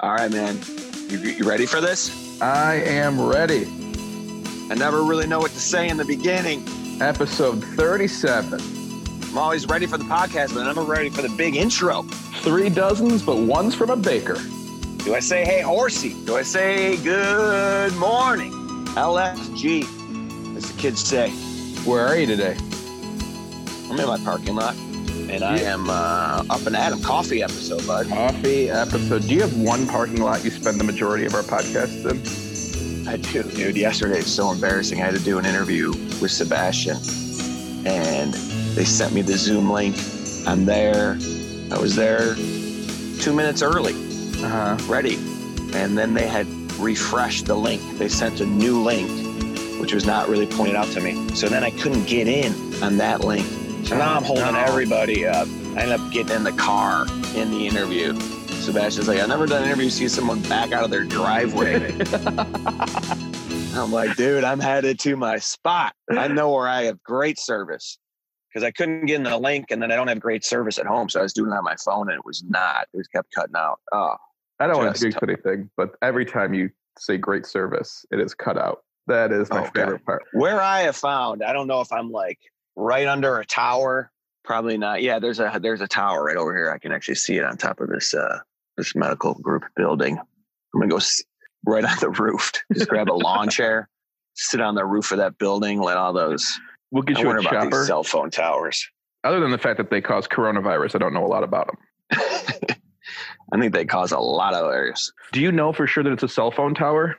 All right, man. You, you ready for this? I am ready. I never really know what to say in the beginning. Episode 37. I'm always ready for the podcast, but I'm never ready for the big intro. Three dozens, but one's from a baker. Do I say, hey, horsey? Do I say, good morning? LFG, as the kids say. Where are you today? I'm in my parking lot, and I am uh, up and at 'em coffee episode, bud. Coffee episode. Do you have one parking lot you spend the majority of our podcasts in? I do, dude. Yesterday was so embarrassing. I had to do an interview with Sebastian, and they sent me the Zoom link. I'm there. I was there two minutes early, Uh huh. ready, and then they had refreshed the link. They sent a new link, which was not really pointed out to me. So then I couldn't get in on that link. So now I'm holding No. everybody up. I end up getting in the car in the interview. Sebastian's like, I've never done an interview, see someone back out of their driveway. I'm like, dude, I'm headed to my spot. I know where I have great service because I couldn't get in the link and then I don't have great service at home. So I was doing it on my phone and it was not. It was kept cutting out. Oh, I don't want to jinx anything, but every time you say great service, it is cut out. That is my Okay. favorite part. where I have found, I don't know if I'm like right under a tower. Probably not. Yeah, there's a there's a tower right over here. I can actually see it on top of this uh this medical group building. I'm gonna go s- right on the roof. Just grab a lawn chair, sit on the roof of that building, let all those. We'll get I you a about chopper. these cell phone towers. Other than the fact that they cause coronavirus, I don't know a lot about them. I think they cause a lot of errors. Do you know for sure that it's a cell phone tower?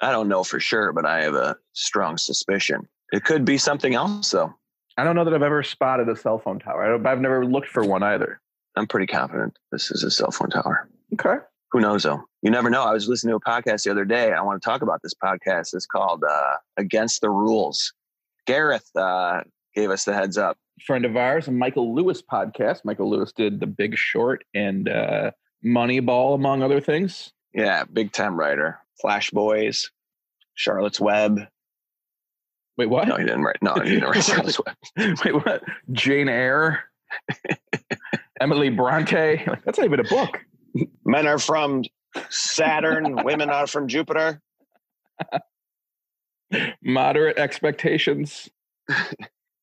I don't know for sure, but I have a strong suspicion. It could be something else, though. I don't know that I've ever spotted a cell phone tower. I don't, I've never looked for one either. I'm pretty confident this is a cell phone tower. Okay. Who knows, though? You never know. I was listening to a podcast the other day. I want to talk about this podcast. It's called uh, Against the Rules. Gareth uh, gave us the heads up. friend of ours, a Michael Lewis podcast. Michael Lewis did The Big Short and uh, Moneyball, among other things. Yeah, big time writer. Flash Boys, Charlotte's Web. Wait, what? No, he didn't write. No, he didn't write Charlotte's Web. Wait, what? Jane Eyre, Emily Bronte. Like, That's not even a book. Men are from Saturn. women are from Jupiter. Moderate expectations.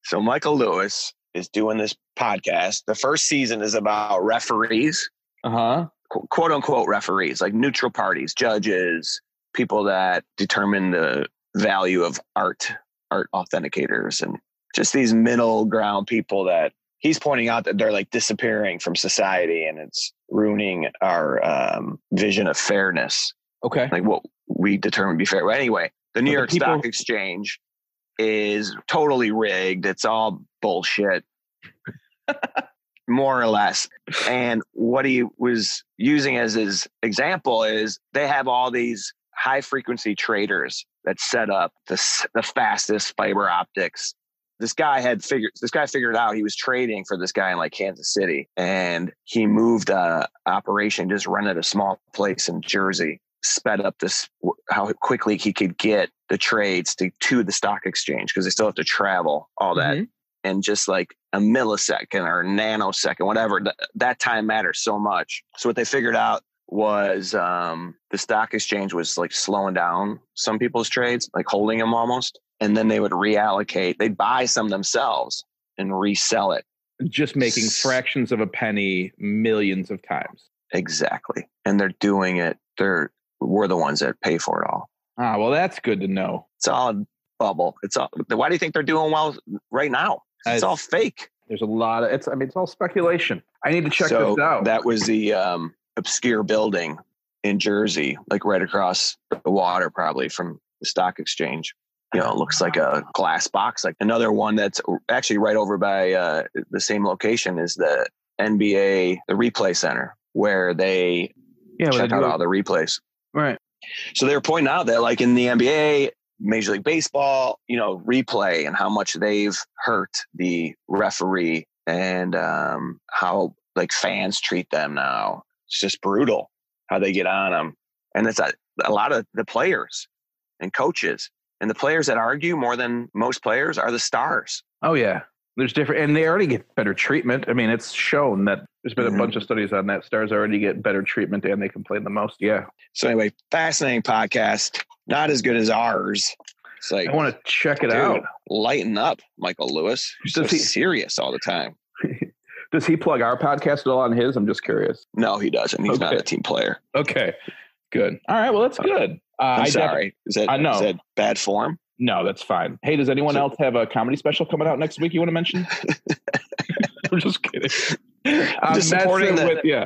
So Michael Lewis is doing this podcast. The first season is about referees, Uh huh. qu- quote unquote referees, like neutral parties, judges, people that determine the value of art, art authenticators, and just these middle ground people that he's pointing out that they're like disappearing from society and it's ruining our um, vision of fairness, Okay. like what we determine to be fair. But anyway, the New But the York people- Stock Exchange is totally rigged. It's all bullshit. More or less. And what he was using as his example is they have all these high frequency traders that set up the, the fastest fiber optics. This guy had figured this guy figured out he was trading for this guy in like Kansas City and he moved a operation, just rented a small place in Jersey, sped up this how quickly he could get the trades to, to the stock exchange because they still have to travel all that Mhm. and just like a millisecond or nanosecond, whatever, th- that time matters so much. So what they figured out was um, the stock exchange was like slowing down some people's trades, like holding them almost, and then they would reallocate. They'd buy some themselves and resell it. Just making fractions of a penny millions of times. Exactly, and they're doing it. They're we're the ones that pay for it all. Ah, well, that's good to know. It's all a bubble. It's all. Why do you think they're doing well right now? It's I- all fake. There's a lot of it's. I mean, it's all speculation. I need to check so this out. That was the um, obscure building in Jersey, like right across the water, probably from the stock exchange. You know, it looks like a glass box. Like another one that's actually right over by uh, the same location is the NBA, the replay center, where they yeah, check out all the replays. right. So they were pointing out that, like in the NBA, Major League Baseball, you know, replay and how much they've hurt the referee and um, how like fans treat them now. It's just brutal how they get on them, and it's a, a lot of the players and coaches and the players that argue more than most players are the stars. Oh yeah. There's different, and they already get better treatment. I mean, it's shown that There's been Mhm. a bunch of studies on that. Stars already get better treatment and they complain the most. Yeah. So anyway, fascinating podcast. Not as good as ours. It's like I want to check it dude, out. lighten up, Michael Lewis. You're so he- serious all the time. Does he plug our podcast at all on his? I'm just curious. No, he doesn't. He's not a team player. Okay. Good. All right. Well, that's good. Uh, I'm I def- sorry. Is that I know. is that bad form? no, that's fine. Hey, does anyone So- else have a comedy special coming out next week you want to mention? I'm just kidding. I'm just supporting the- with yeah.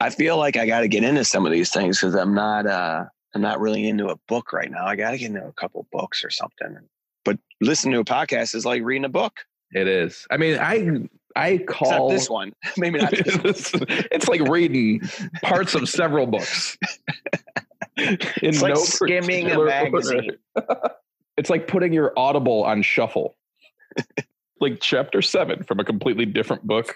I feel like I got to get into some of these things because I'm not. uh I'm not really into a book right now. I got to get into a couple books or something. But listening to a podcast is like reading a book. It is. I mean, I I Except call this one. Maybe not this one. it's like reading parts of several books. In It's like no skimming a magazine. order. it's like putting your Audible on shuffle. like chapter seven from a completely different book.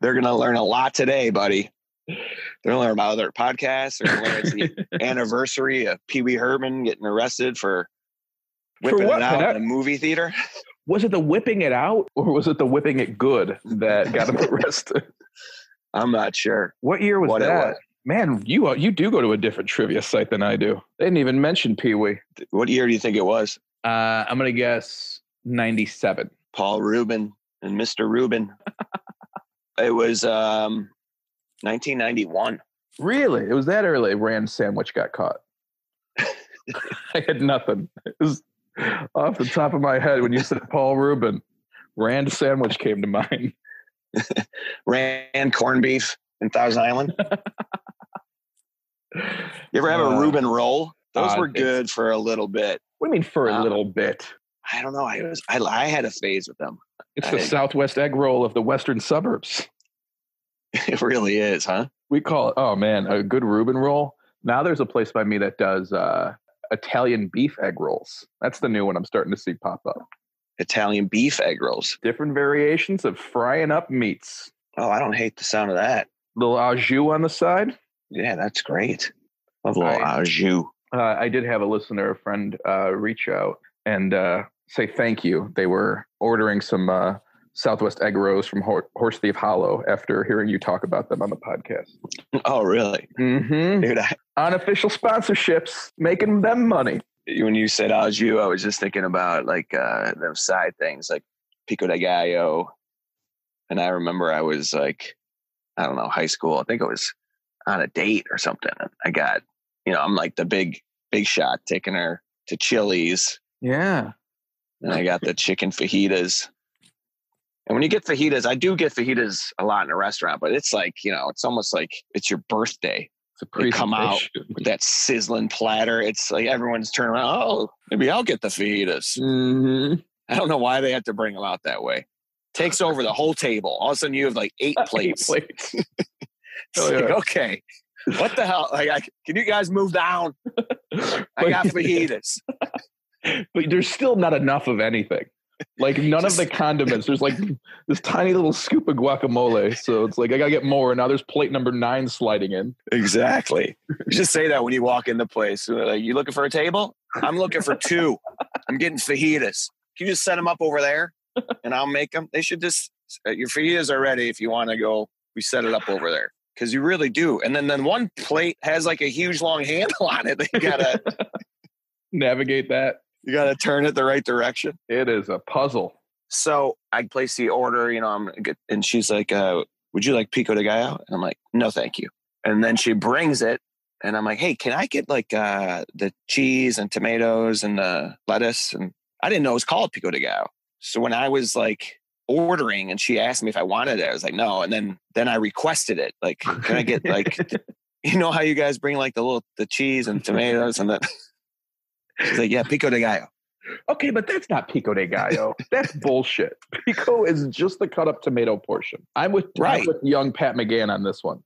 They're going to learn a lot today, buddy. They're going to learn about other podcasts. They're going to learn it's the anniversary of Pee Wee Herman getting arrested for For whipping what? it out in a movie theater. Was it the whipping it out or was it the whipping it good that got him arrested? I'm not sure What year was what that? was. Man, you uh, you do go to a different trivia site than I do. They didn't even mention Pee Wee. What year do you think it was? Uh, I'm gonna guess 97. Paul Rubin and Mr. Rubin. it was um, 1991. Really? It was that early. Rand sandwich got caught. I had nothing. It was off the top of my head when you said Paul Rubin. Rand sandwich came to mind. Rand corned beef in Thousand Island. You ever have Uh, a Reuben roll? Those uh, were good for a little bit. What do you mean for a Uh, little bit? I don't know. I was I, I had a phase with them. It's the I- Southwest egg roll of the Western suburbs. It really is, huh? We call it, oh man, a good Reuben roll. Now there's a place by me that does uh, Italian beef egg rolls. That's the new one I'm starting to see pop up. Italian beef egg rolls. Different variations of frying up meats. Oh, I don't hate the sound of that. Little au jus on the side. Yeah, that's great. Love a little I- au jus. uh, I did have a listener, a friend, uh, reach out and uh, say thank you. They were ordering some uh, Southwest egg rolls from Hor- Horse Thief Hollow after hearing you talk about them on the podcast. Oh, really? Mm-hmm. Dude, I, Unofficial sponsorships, making them money. when you said au jus, I was just thinking about like uh, those side things like pico de gallo. And I remember I was like, I don't know, high school. I think I was on a date or something. I got, you know, I'm like the big, big shot taking her to Chili's. Yeah. And I got the chicken fajitas. And when you get fajitas, I do get fajitas a lot in a restaurant, but it's like, you know, it's almost like it's your birthday It's a They come out with that sizzling platter. It's like everyone's turning around. Oh, maybe I'll get the fajitas. Mhm. I don't know why they have to bring them out that way. Takes over the whole table. All of a sudden, you have like eight Eight plates. plates. It's Oh, like, okay, what the hell? Like, I, can you guys move down? I got fajitas. but there's still not enough of anything. Like none of the condiments. There's like this tiny little scoop of guacamole. So it's like I gotta get more. And now there's plate number nine sliding in. Exactly. You just say that when you walk in the place. Like, you looking for a table? I'm looking for two. I'm getting fajitas. Can you just set them up over there, and I'll make them? They should just uh, your fajitas are ready if you want to go. We set it up over there because you really do. And then then one plate has like a huge long handle on it. They gotta Navigate that. You gotta turn it the right direction. It is a puzzle. So I place the order. You know, I'm and she's like, uh, "Would you like pico de gallo?" And I'm like, "No, thank you." And then she brings it, and I'm like, "Hey, can I get like uh, the cheese and tomatoes and the lettuce?" And I didn't know it was called pico de gallo. So when I was like ordering, and she asked me if I wanted it, I was like, "No." And then then I requested it. Like, can I get like, you know how you guys bring like the little the cheese and tomatoes, and then she's like, "Yeah, pico de gallo." Okay, but that's not pico de gallo. That's bullshit. Pico is just the cut up tomato portion. I'm with I'm with young Pat McGann on this one.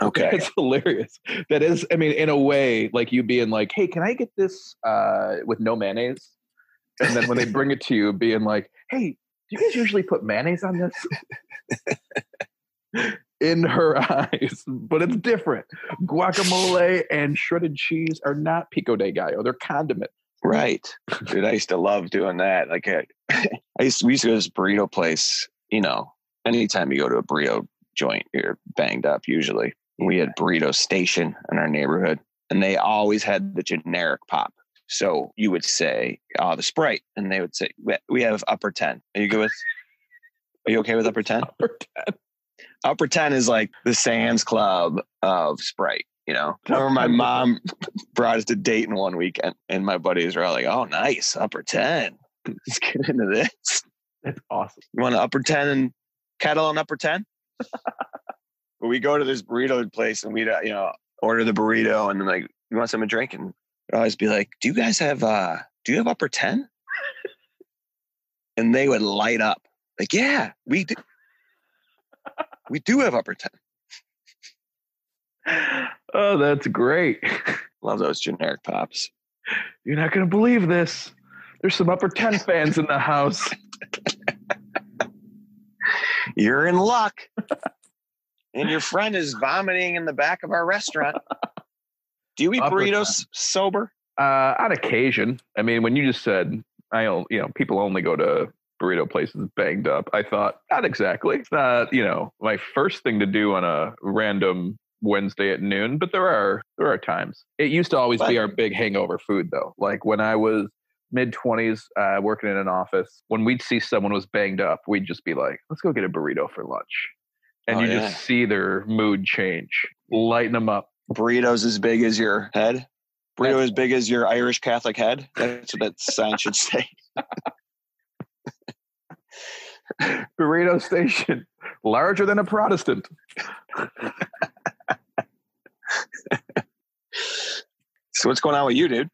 Okay. It's hilarious. That is, I mean, in a way, like you being like, "Hey, can I get this uh, with no mayonnaise?" And then when they bring it to you, being like, "Hey, do you guys usually put mayonnaise on this?" in her eyes, but it's different. Guacamole and shredded cheese are not pico de gallo; they're condiment. Right. Dude, I used to love doing that. Like I, I used we used to go to this burrito place you know, anytime you go to a burrito joint, you're banged up usually. We had burrito station in our neighborhood and they always had the generic pop. So you would say, oh, the Sprite. And they would say, we have upper 10. Are you good with, are you okay with upper 10? Upper 10. Upper 10 is like the Sam's Club of Sprite. You know, I remember my mom brought us to Dayton one weekend, and my buddies were all like, "Oh, nice, upper 10. Let's get into this." That's awesome. You want an upper 10 and kettle and upper 10? we go to this burrito place and we'd, uh, you know, order the burrito and then like, you want something to drink? And I'd always be like, do you guys have, uh, do you have upper 10? and they would light up like, yeah, we do. We do have upper 10. Oh, that's great. Love those generic pops. You're not going to believe this. There's some upper 10 fans in the house. You're in luck. and your friend is vomiting in the back of our restaurant. Do you eat Upper burritos sober? Uh, on occasion. I mean, when you just said, I don't, you know, people only go to burrito places banged up, I thought, not exactly. It's not, you know, my first thing to do on a random Wednesday at noon, but there are there are times. It used to always be our big hangover food though. Like when I was mid 20s uh, working in an office, when we'd see someone was banged up, we'd just be like, let's go get a burrito for lunch. And Oh, you yeah. just see their mood change, lighten them up. Burritos as big as your head? Burrito as big as your Irish Catholic head? That's what that sign should say. Burrito station, larger than a Protestant. So what's going on with you, dude?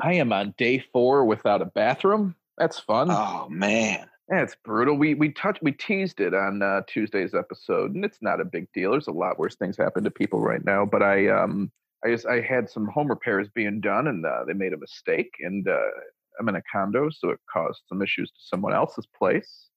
I am on day four without a bathroom. That's fun. Oh man. Yeah, it's brutal. We we touched we teased it on uh, Tuesday's episode, and it's not a big deal. There's a lot worse things happen to people right now. But I um I just I had some home repairs being done, and uh, they made a mistake, and uh, I'm in a condo, so it caused some issues to someone else's place,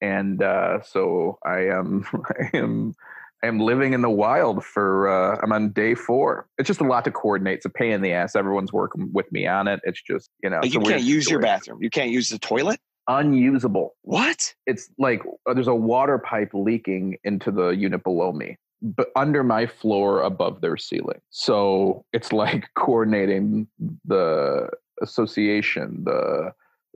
and uh, so I am I am I am living in the wild for uh, I'm on day four. It's just a lot to coordinate. It's a pain in the ass. Everyone's working with me on it. It's just you know you can't use your bathroom. You can't use the toilet? Unusable What? it's like uh, there's a water pipe leaking into the unit below me but under my floor above their ceiling so it's like coordinating the association the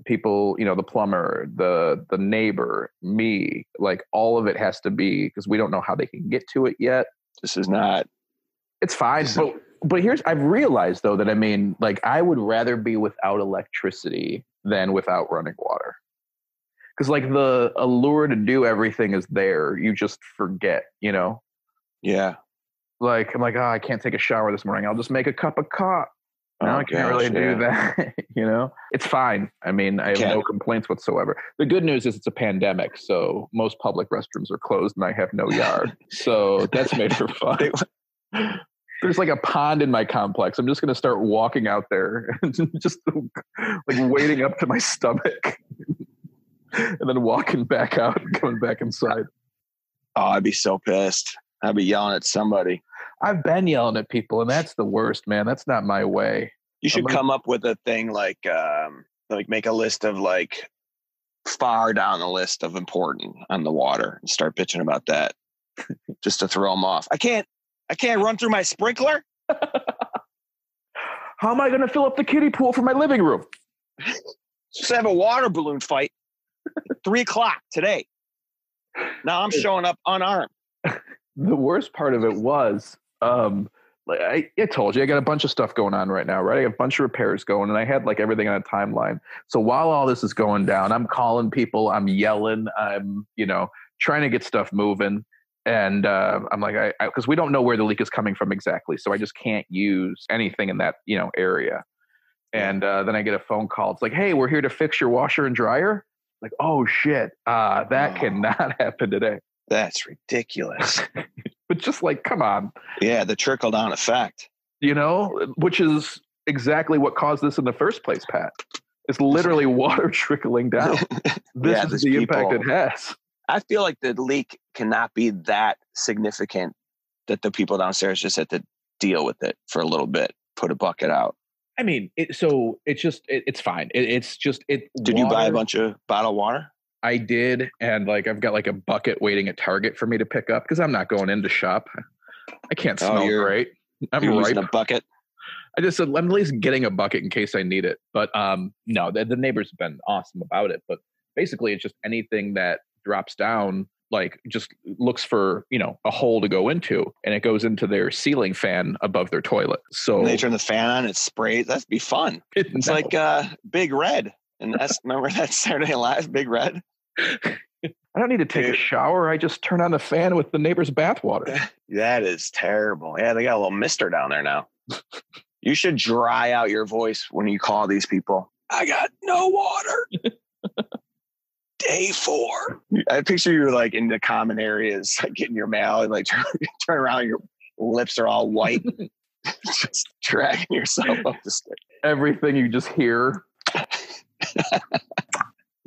people you know the plumber the the neighbor me like all of it has to be because we don't know how they can get to it yet. This is not it's fine but but here's i've realized though that i mean like i would rather be without electricity than without running water. Because like the allure to do everything is there. You just forget you know? Yeah. like i'm like oh i can't take a shower this morning. I'll just make a cup of coffee no, Oh, I can't gosh, really do yeah. that. you know, it's fine. I mean, I have no complaints whatsoever. The good news is it's a pandemic, so most public restrooms are closed, and I have no yard, so that's made for fun. There's like a pond in my complex. I'm just going to start walking out there, and just like wading up to my stomach, and then walking back out and coming back inside. Oh, I'd be so pissed. I'd be yelling at somebody. I've been yelling at people, and that's the worst, man. That's not my way. You should gonna- come up with a thing like um like make a list of like far down the list of important on the water and start bitching about that just to throw them off. I can't I can't run through my sprinkler. How am I going to fill up the kiddie pool for my living room? Just have a water balloon fight. Three o'clock today. Now I'm showing up unarmed. The worst part of it was um like I, I told you i got a bunch of stuff going on right now right? I got a bunch of repairs going and i had like everything on a timeline. So while all this is going down i'm calling people i'm yelling i'm you know trying to get stuff moving and uh, i'm like i because we don't know where the leak is coming from exactly so i just can't use anything in that you know area. And uh, then i get a phone call. It's like hey we're here to fix your washer and dryer. Like oh shit. Uh, that Oh. cannot happen today That's ridiculous. but just like come on yeah, the trickle down effect. you know, uh, which is exactly what caused this in the first place, Pat. It's literally water trickling down. This Yeah, is the impact it has. I feel like the leak cannot be that significant that the people downstairs just had to deal with it for a little bit, put a bucket out. I mean, it, so it's just it, it's fine. It, it's just it. Did you buy a bunch of bottled water? I did, and like I've got like a bucket waiting at Target for me to pick up because I'm not going in to shop. I can't Oh, smell you're- great. I'm ripe. using a bucket. I just said I'm at least getting a bucket in case I need it. But um, no, the, the neighbors have been awesome about it. But basically, it's just anything that drops down, like just looks for you know a hole to go into, and it goes into their ceiling fan above their toilet. So When they turn the fan on, it sprays. That'd be fun. It's no. like uh, Big Red. And that's remember that Saturday Live, Big Red. I don't need to take a shower. I just turn on the fan with the neighbor's bathwater. That is terrible. Yeah, they got a little mister down there now. you should dry out your voice when you call these people. I got no water. Day four. I picture you like in the common areas, like getting your mail and like turn, turn around, your lips are all white, just dragging yourself up the stairs. Everything you just hear.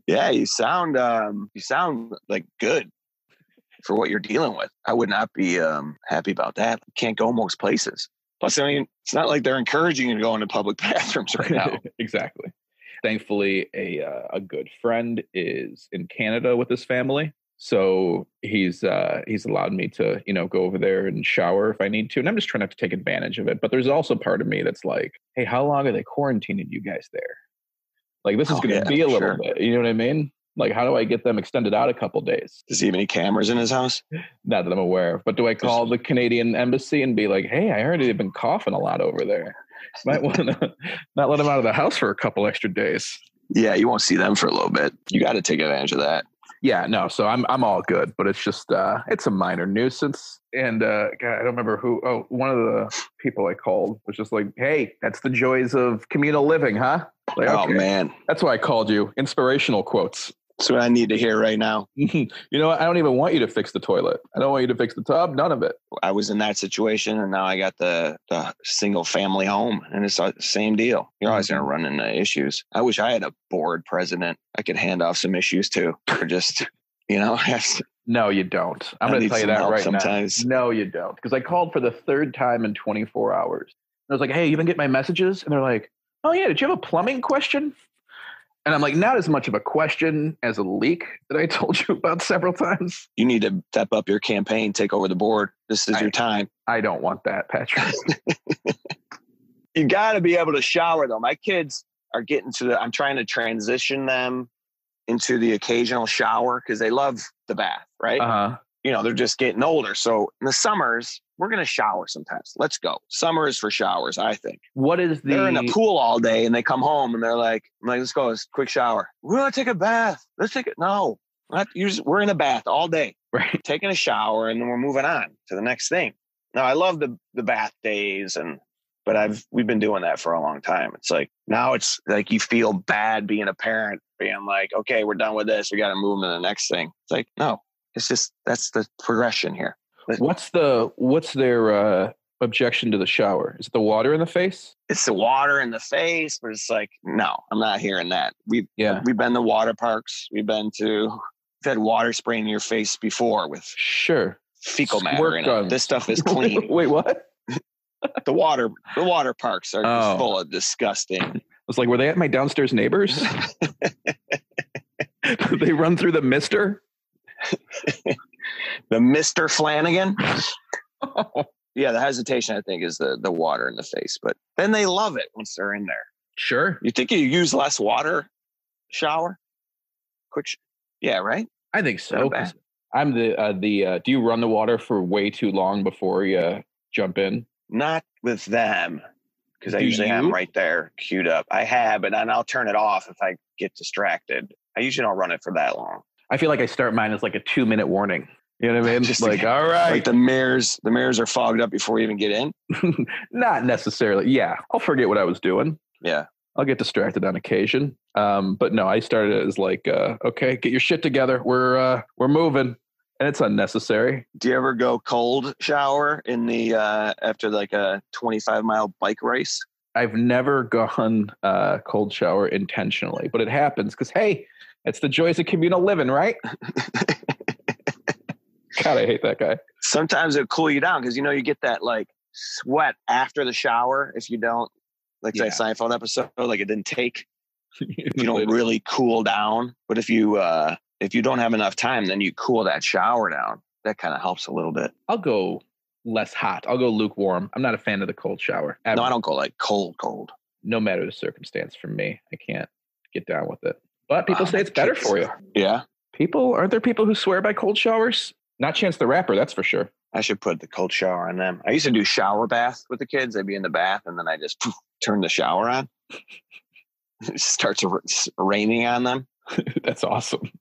Yeah, you sound um you sound like good for what you're dealing with. I would not be um happy about that. Can't go most places. Plus, I mean, it's not like they're encouraging you to go into public bathrooms right now. exactly. Thankfully, a uh, a good friend is in Canada with his family, so he's uh, he's allowed me to you know go over there and shower if I need to, and I'm just trying not to take advantage of it. But there's also part of me that's like, hey, how long are they quarantining you guys there? Like this is Oh, going to yeah, be a little sure. bit. You know what I mean? Like, how do I get them extended out a couple days? Does he have any cameras in his house? Not that I'm aware of, but do I call the Canadian embassy and be like, hey, I heard they've been coughing a lot over there. Might want to not let them out of the house for a couple extra days. Yeah, you won't see them for a little bit. You got to take advantage of that. Yeah, no, so I'm I'm all good, but it's just uh it's a minor nuisance. And uh God, I don't remember who oh one of the people I called was just like, Hey, that's the joys of communal living, huh? Like, Oh okay. man, That's why I called you. Inspirational quotes. that's what I need to hear right now. you know? I don't even want you to fix the toilet. I don't want you to fix the tub, none of it. I was in that situation, and now I got the the single family home, and it's the same deal. You're always going to mm-hmm. run into issues. I wish I had a board president I could hand off some issues to, or just you know No, you don't. I'm gonna need tell you that right sometimes. now. No, you don't. Because I called for the third time in 24 hours. I was like, hey, you even get my messages? And they're like, oh yeah, did you have a plumbing question? And I'm like, not as much of a question as a leak that I told you about several times. you need to step up your campaign, take over the board. This is I- your time. I don't want that, Patrick. You got to be able to shower though. My kids are getting to the. I'm trying to transition them into the occasional shower because they love the bath, right? uh-huh. You know, they're just getting older. So in the summers, we're going to shower sometimes. Let's go. Summer is for showers, I think. What is the They're in the pool all day and they come home and they're like, I'm like, let's go, let's quick shower. We want to take a bath. Let's take it. No, we're, not, we're in a bath all day, right? taking a shower, and then we're moving on to the next thing. Now, I love the the bath days and but I've we've been doing that for a long time. It's like now it's like you feel bad being a parent, being like, okay, we're done with this. We got to move on to the next thing. It's like, no, it's just that's the progression here. What's the what's their uh objection to the shower? Is it the water in the face? It's the water in the face, but it's like, no, I'm not hearing that. We Yeah. we've been to water parks. We've been to we've had water spraying in your face before with Sure. fecal matter Squirt in it. This stuff is clean. Wait, what? the water the water parks are Oh. full of disgusting. I was like, were they at my downstairs neighbors? They run through the mister? the Mr. Flanagan. Yeah, the hesitation I think is the the water in the face, but then they love it once they're in there. sure. You think you use less water shower? Quick, sh- yeah, right. I think so. I'm the uh, the. Uh, do you run the water for way too long before you jump in? Not with them because I usually have you? right there queued up. I have, but then I'll turn it off if I get distracted. I usually don't run it for that long. I feel like I start mine as like a two minute warning. You know what I mean? Just like, get- all right, Like the mirrors, the mirrors are fogged up before you even get in. not necessarily. Yeah, I'll forget what I was doing. Yeah, I'll get distracted on occasion. Um, but no, I started it as like, uh, okay, get your shit together. We're uh, we're moving, and it's unnecessary. Do you ever go cold shower in the uh, after like a 25 mile bike race? I've never gone uh, cold shower intentionally, but it happens because hey, it's the joys of communal living, right? God, I hate that guy. Sometimes it'll cool you down because you know you get that like sweat after the shower if you don't like Yeah. that Seinfeld episode, like it didn't take. you You don't really cool down. But if you uh if you don't have enough time, then you cool that shower down. That kind of helps a little bit. I'll go less hot. I'll go lukewarm. I'm not a fan of the cold shower. Ever. No, I don't go like cold, cold. No matter the circumstance for me, I can't get down with it. But people say it's better for you. Yeah. People, aren't there people who swear by cold showers? Not Chance the Rapper, that's for sure. I should put the cold shower on them. I used to do shower bath with the kids. They'd be in the bath, and then I just poof, turn the shower on. it starts raining on them. that's awesome.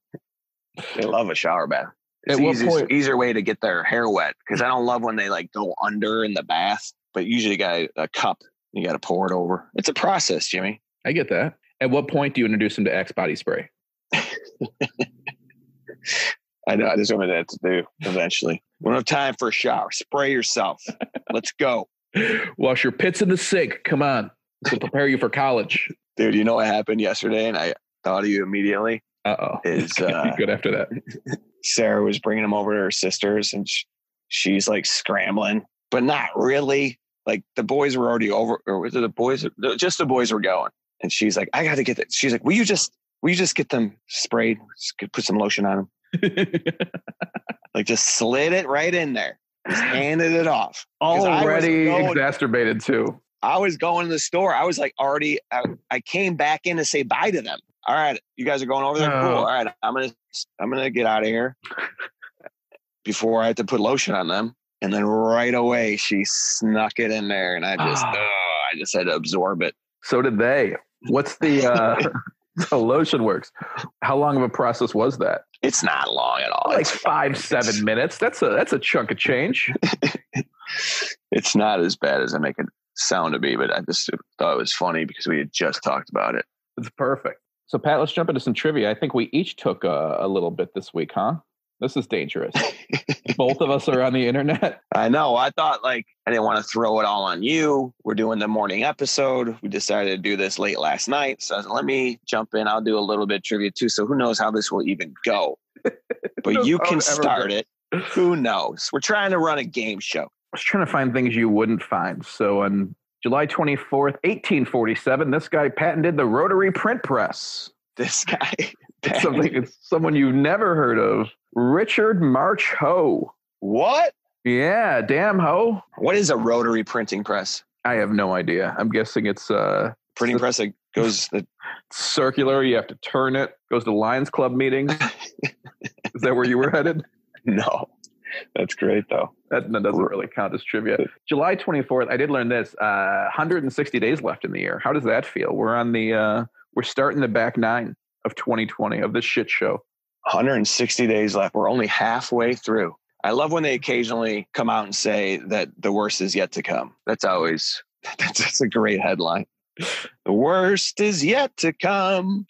They love a shower bath. It's At easiest, point, easier way to get their hair wet because I don't love when they like go under in the bath. But usually, you got a cup. You got to pour it over. It's a process, Jimmy. I get that. At what point do you introduce them to Axe body spray? I know. That's what I have to do eventually. We don't have time for a shower. Spray yourself. Let's go. Wash your pits in the sink. Come on. To prepare you for college. Dude, you know what happened yesterday? And I thought of you immediately. Uh oh. Is uh, good after that. Sarah was bringing him over to her sisters, and she's like scrambling, but not really. Like the boys were already over, or was it the boys? Just the boys were going, and she's like, "I got to get that." She's like, "Will you just, will you just get them sprayed? Just put some lotion on them." like just slid it right in there, just handed it off. Already going, exacerbated too. I was going to the store. I was like already. I, I came back in to say bye to them all right, you guys are going over there. Cool. Uh-huh. All right, I'm gonna I'm gonna get out of here before I have to put lotion on them. And then right away she snuck it in there, and I just oh, I just had to absorb it. So did they. What's the uh, the lotion works? How long of a process was that? It's not long at all. Like it's five seven minutes. That's a that's a chunk of change. it's not as bad as I make it sound to be, but I just thought it was funny because we had just talked about it. It's perfect. So, Pat, let's jump into some trivia. I think we each took a, a little bit this week, huh? This is dangerous. Both of us are on the internet. I know. I thought like I didn't want to throw it all on you. We're doing the morning episode. We decided to do this late last night. So let me jump in. I'll do a little bit trivia too. So who knows how this will even go? But you can start it. Who knows? We're trying to run a game show. I was trying to find things you wouldn't find. So on July 24th, 1847, this guy patented the rotary print press. This guy. It's something it's someone you've never heard of. Richard March Hoe. What? Yeah, damn ho. What is a rotary printing press? I have no idea. I'm guessing it's uh printing press that goes circular, you have to turn it, goes to Lions Club meetings. is that where you were headed? No. That's great, though. That, that, doesn't really count as trivia. July 24th, I did learn this. Uh, 160 days left in the year. How does that feel? We're on the, uh, we're starting the back nine of 2020 of this shit show. 160 days left. We're only halfway through. I love when they occasionally come out and say that the worst is yet to come. That's always, that's, that's a great headline. The worst is yet to come.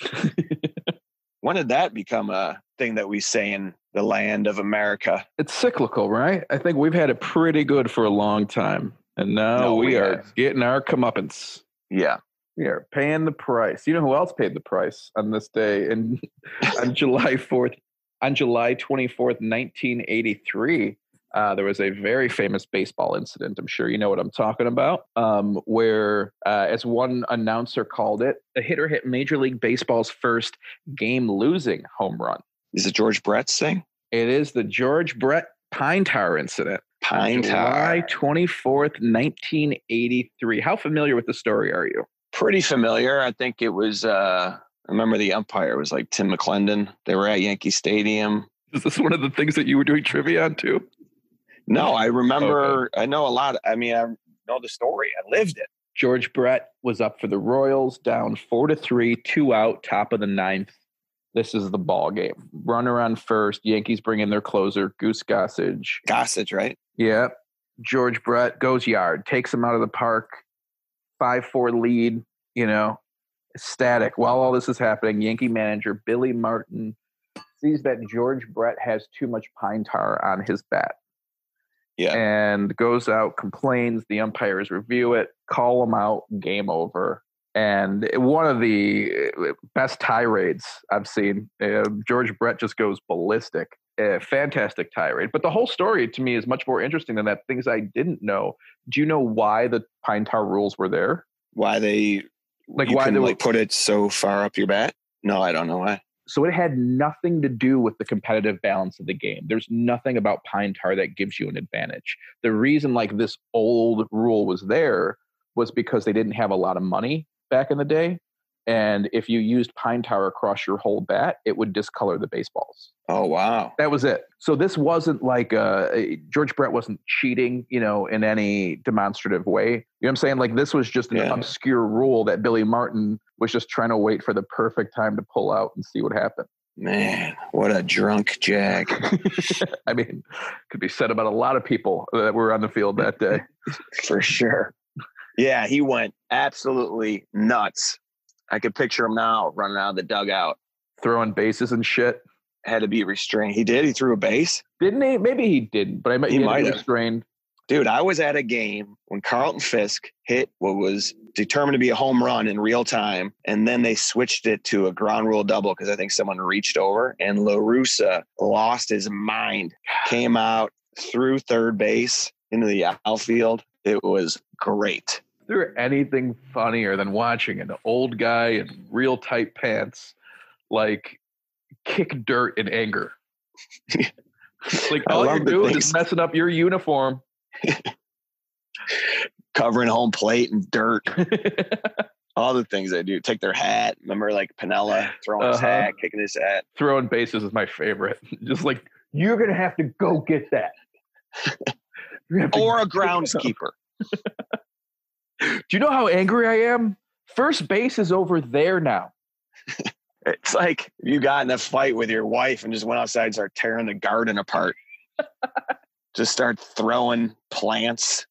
when did that become a thing that we say in the land of America. It's cyclical, right? I think we've had it pretty good for a long time. And now no, we, we, are getting our comeuppance. Yeah. We are paying the price. You know who else paid the price on this day? And on July 4th, on July 24th, 1983, uh, there was a very famous baseball incident. I'm sure you know what I'm talking about, um, where, uh, as one announcer called it, a hitter hit Major League Baseball's first game losing home run. Is it George Brett's thing? It is the George Brett Pine Tar incident. Pine Tar. July 24th, 1983. How familiar with the story are you? Pretty familiar. I think it was, uh, I remember the umpire was like Tim McClelland. They were at Yankee Stadium. Is this one of the things that you were doing trivia on too? No, I remember, okay. I know a lot. I mean, I know the story. I lived it. George Brett was up for the Royals, down four to three, two out, top of the ninth this is the ball game. Runner on first. Yankees bring in their closer, Goose Gossage. Gossage, right? Yeah. George Brett goes yard, takes him out of the park. Five four lead. You know, static. While all this is happening, Yankee manager Billy Martin sees that George Brett has too much pine tar on his bat. Yeah. And goes out, complains. The umpires review it, call him out, game over and one of the uh, best tirades I've seen. Uh, George Brett just goes ballistic. Uh, fantastic tirade. But the whole story to me is much more interesting than that. Things I didn't know. Do you know why the pine tar rules were there? Why they like why they like put it so far up your bat? No, I don't know why. So it had nothing to do with the competitive balance of the game. There's nothing about pine tar that gives you an advantage. The reason like this old rule was there was because they didn't have a lot of money back in the day. And if you used pine tar across your whole bat, it would discolor the baseballs. Oh wow. That was it. So this wasn't like uh, George Brett wasn't cheating, you know, in any demonstrative way. You know what I'm saying? Like this was just an Yeah. obscure rule that Billy Martin was just trying to wait for the perfect time to pull out and see what happened. Man, what a drunk jag. I mean, could be said about a lot of people that were on the field that day. for sure. Yeah, he went absolutely nuts. I could picture him now running out of the dugout. Throwing bases and shit. Had to be restrained. He did. He threw a base. Didn't he? Maybe he didn't, but I might He he, might have. restrained. Dude, I was at a game when Carlton Fisk hit what was determined to be a home run in real time. And then they switched it to a ground rule double because I think someone reached over and La Russa lost his mind, came out through third base into the outfield. It was great. Is there anything funnier than watching an old guy in real tight pants like kick dirt in anger? like all you're doing things- is messing up your uniform. Covering home plate and dirt. all the things they do. Take their hat. Remember, like Piniella throwing his Uh-huh. hat, kicking his hat. Throwing bases is my favorite. Just like you're gonna have to go get that. You're gonna have to Or a go pick it up. groundskeeper. Do you know how angry I am? First base is over there now. It's like you got in a fight with your wife and just went outside and started tearing the garden apart. just start throwing plants.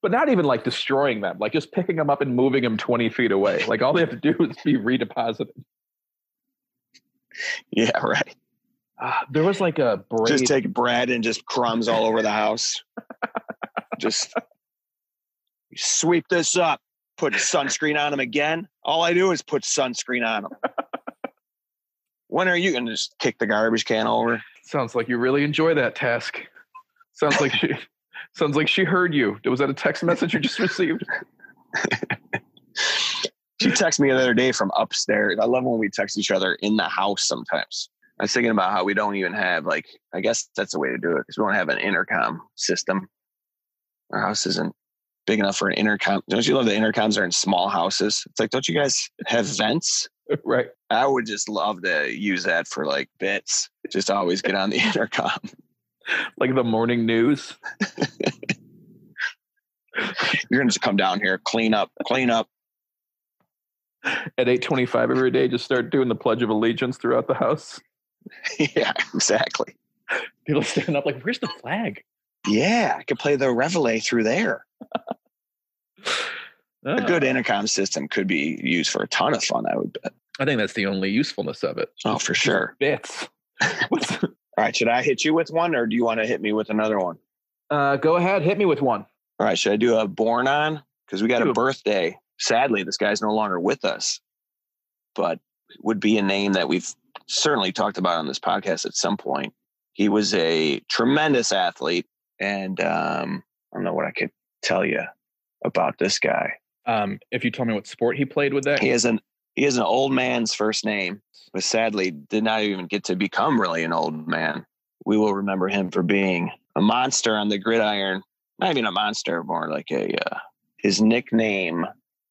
But not even like destroying them, like just picking them up and moving them 20 feet away. Like all they have to do is be redeposited. Yeah, right. Ah, there was like a braid. Just take bread and just crumbs all over the house. Just sweep this up. Put sunscreen on them again. All I do is put sunscreen on them. when are you going to just kick the garbage can over? Sounds like you really enjoy that task. Sounds like she sounds like she heard you. Was that a text message you just received? She texted me the other day from upstairs. I love when we text each other in the house sometimes. I was thinking about how we don't even have like I guess that's the way to do it because we don't have an intercom system. Our house isn't big enough for an intercom. Don't you love the intercoms are in small houses? It's like, don't you guys have vents? right. I would just love to use that for like bits. Just always get on the intercom. Like the morning news. You're gonna just come down here, clean up, clean up. At 825 every day, just start doing the Pledge of Allegiance throughout the house. yeah, exactly. People stand up like, where's the flag? Yeah, I could play the reveille through there. A good Ah, intercom system could be used for a ton of fun, I would bet. I think that's the only usefulness of it. Oh, for sure. Bits. All right, should I hit you with one or do you want to hit me with another one? uh, go ahead, hit me with one. All right, should I do a born on? Because we got Do a a- birthday. Sadly, this guy's no longer with us, but would be a name that we've certainly talked about on this podcast at some point. He was a tremendous athlete, and um, I don't know what I could tell you about this guy. Um, if you tell me what sport he played with that, He is an he has an old man's first name, but sadly did not even get to become really an old man. We will remember him for being a monster on the gridiron. Not even a monster, more like a uh, his nickname.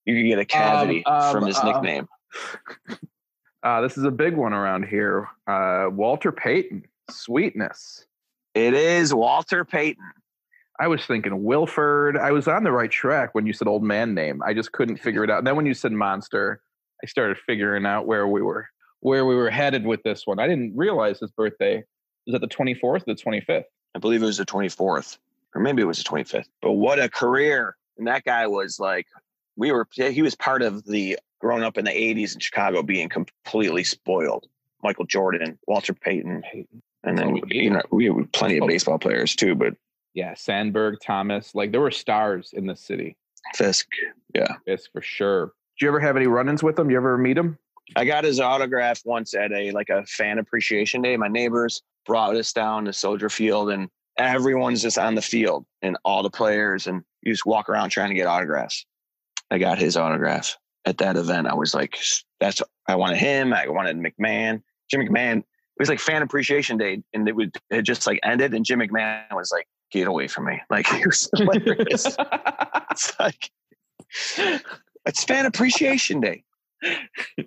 You could get a cavity um, from his um, nickname. uh, this is a big one around here. Uh, Walter Payton, sweetness. It is Walter Payton. I was thinking Wilford. I was on the right track when you said old man name. I just couldn't figure it out. And then when you said monster, I started figuring out where we were where we were headed with this one. I didn't realize his birthday was at the 24th or the 25th. I believe it was the 24th, or maybe it was the 25th. But what a career! And that guy was like, we were. He was part of the growing up in the 80s in Chicago, being completely spoiled. Michael Jordan, Walter Payton, and That's then we need. you know we have plenty of Oh. baseball players too. But Yeah, Sandberg, Thomas, like there were stars in the city. Fisk, yeah, Fisk for sure. Did you ever have any run-ins with him? You ever meet him? I got his autograph once at a like a fan appreciation day. My neighbors brought us down to Soldier Field, and everyone's just on the field, and all the players, and you just walk around trying to get autographs. I got his autograph at that event. I was like, that's I wanted him. I wanted McMahon, Jim McMahon. It was like fan appreciation day, and it would it just like ended, and Jim McMahon was like, "Get away from me!" Like he was hilarious. it's like it's fan appreciation day. You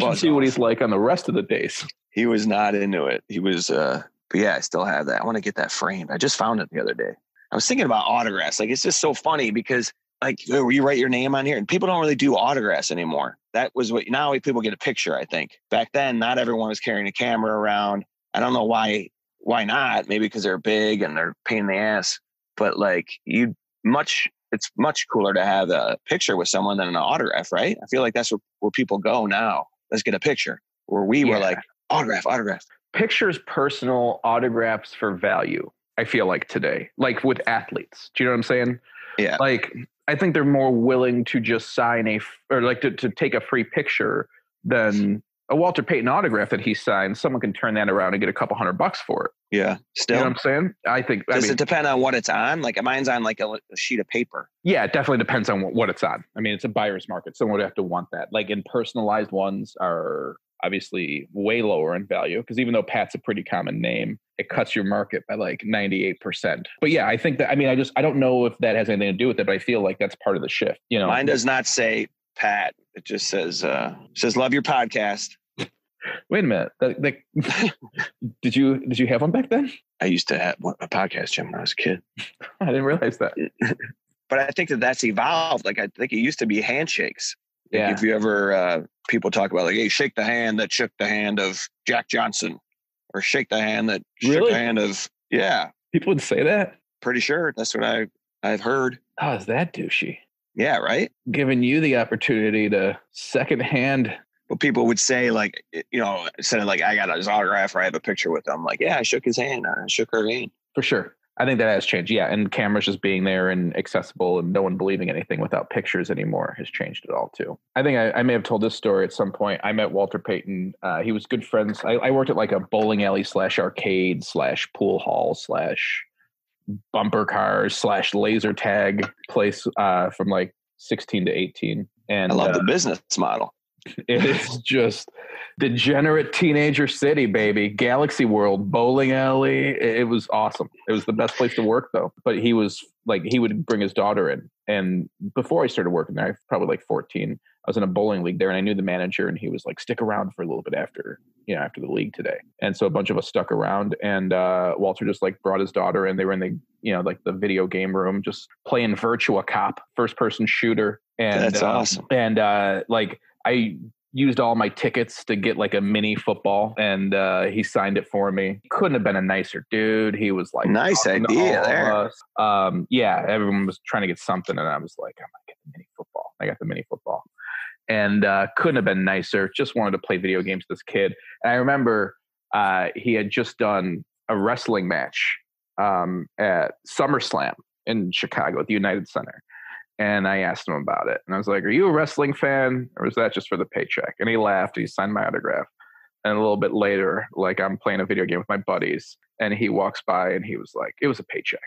should see what he's like on the rest of the days. He was not into it. He was, uh, but yeah, I still have that. I want to get that framed. I just found it the other day. I was thinking about autographs. Like it's just so funny because like you write your name on here and people don't really do autographs anymore. That was what now people get a picture, I think. Back then, not everyone was carrying a camera around. I don't know why why not? Maybe because they're big and they're pain in the ass. But like you much it's much cooler to have a picture with someone than an autograph, right? I feel like that's where, where people go now. Let's get a picture. Where we yeah. were like, autograph, autograph. Pictures personal, autographs for value. I feel like today, like with athletes. Do you know what I'm saying? Yeah. Like I think they're more willing to just sign a or like to, to take a free picture than a Walter Payton autograph that he signed. Someone can turn that around and get a couple hundred bucks for it. Yeah. Still, you know what I'm saying? I think. Does I mean, it depend on what it's on? Like mine's on like a, a, sheet of paper. Yeah, it definitely depends on what, what it's on. I mean, it's a buyer's market. Someone would have to want that. Like in personalized ones are obviously way lower in value because even though Pat's a pretty common name, it cuts your market by like 98%. But yeah, I think that, I mean, I just, I don't know if that has anything to do with it, but I feel like that's part of the shift. You know, mine does not say Pat. It just says, uh, says, love your podcast. Wait a minute. Like, did you did you have one back then? I used to have a podcast, Jim, when I was a kid. I didn't realize that. but I think that that's evolved. Like I think it used to be handshakes. Like yeah. If you ever uh, people talk about like, hey, shake the hand that shook the hand of Jack Johnson, or shake the hand that really? shook the hand of yeah. People would say that. Pretty sure that's what I I've heard. Oh, is that douchey? Yeah, right. Giving you the opportunity to secondhand but people would say like you know instead of like i got his autograph or i have a picture with him like yeah i shook his hand i shook her hand for sure i think that has changed. Yeah and cameras just being there and accessible and no one believing anything without pictures anymore has changed it all too. I think i, I may have told this story at some point. I met walter payton uh, he was good friends. I, I worked at like a bowling alley slash arcade slash pool hall slash bumper cars slash laser tag place uh, from like 16 to 18 and i love uh, the business model it is just degenerate teenager city, baby. Galaxy World, bowling alley. It was awesome. It was the best place to work, though. But he was like, he would bring his daughter in. And before I started working there, I was probably like 14. I was in a bowling league there, and I knew the manager, and he was like, "Stick around for a little bit after, you know, after the league today." And so a bunch of us stuck around, and uh, Walter just like brought his daughter, and they were in the, you know, like the video game room, just playing Virtua Cop, first person shooter. And that's uh, awesome. And uh, like I used all my tickets to get like a mini football and uh, he signed it for me. Couldn't have been a nicer dude. He was like nice idea there. um, yeah everyone was trying to get something and i was like i might get the mini football. I got the mini football. And uh, couldn't have been nicer. Just wanted to play video games with this kid. And i remember uh, he had just done a wrestling match um, at SummerSlam in chicago at the united center and I asked him about it. And I was like, Are you a wrestling fan or is that just for the paycheck? And he laughed. He signed my autograph. And a little bit later, like I'm playing a video game with my buddies, and he walks by and he was like, It was a paycheck.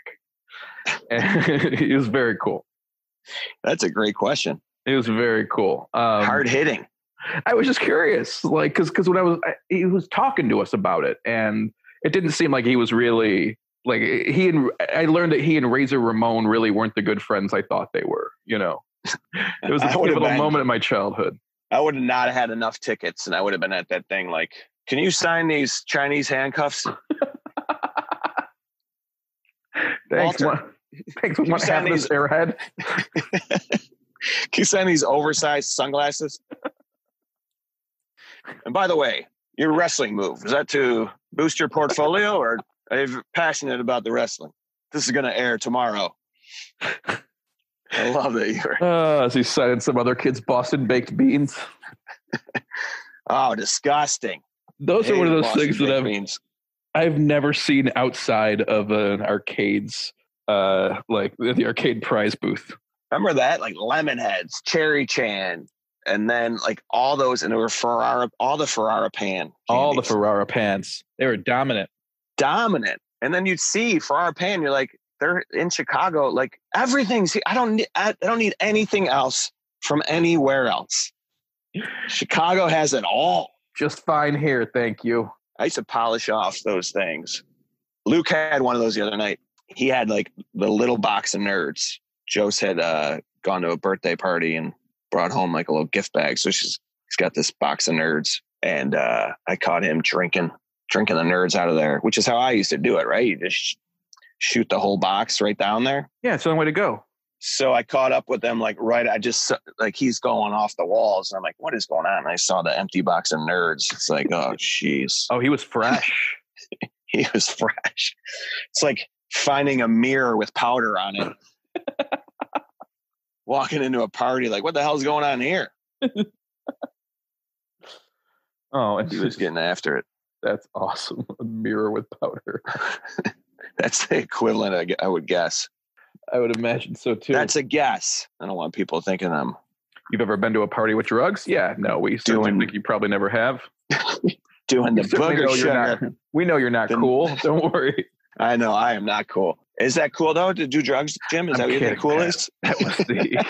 And he was very cool. That's a great question. It was very cool. Um, Hard hitting. I was just curious, like, because because when I was, I, he was talking to us about it, and it didn't seem like he was really like he and I learned that he and Razor Ramon really weren't the good friends I thought they were. You know, it was a pivotal moment in my childhood. I would have not had enough tickets, and I would have been at that thing. Like, can you sign these Chinese handcuffs? thanks. Walter, one, thanks. One half this airhead. can you sign these oversized sunglasses? and by the way, your wrestling move is that to boost your portfolio or I'm passionate about the wrestling. This is going to air tomorrow. I love that You're... Uh, as he cited some other kids' Boston baked beans. oh, disgusting. Those are one of those Boston things that I've, beans. I've never seen outside of an arcade's, uh, like the arcade prize booth. Remember that? Like lemon heads, cherry chan, and then like all those, and there were Ferrara, all the Ferrara pan. Candies. All the Ferrara pans. They were dominant dominant. And then you'd see Ferrara Pan, you're like, they're in Chicago. Like everything's, I don't need, I don't need anything else from anywhere else. Chicago has it all. Just fine here, thank you. I used to polish off those things. Luke had one of those the other night. He had like the little box of nerds. Joe's had uh, gone to a birthday party and brought home like a little gift bag. So she's he's got this box of nerds, and uh, I caught him drinking drinking the nerds out of there, which is how I used to do it. Right, you just shoot the whole box right down there. Yeah, it's the only way to go. So I caught up with them like right. I just like he's going off the walls, and I'm like, "What is going on?" And I saw the empty box of nerds. It's like, oh, jeez. Oh, he was fresh. he was fresh. It's like finding a mirror with powder on it. Walking into a party, like, what the hell's going on here? oh, and He was getting after it. That's awesome. A mirror with powder. That's the equivalent, I I would guess. I would imagine so too. That's a guess. I don't want people thinking I'm You've ever been to a party with drugs? Yeah, no, we Doing- think you probably never have. doing the We booger know you're sugar. not- we know you're not cool. Don't worry. I know I am not cool. Is that cool though to do drugs, Jim? Is I'm that what you kidding, cool is? That was the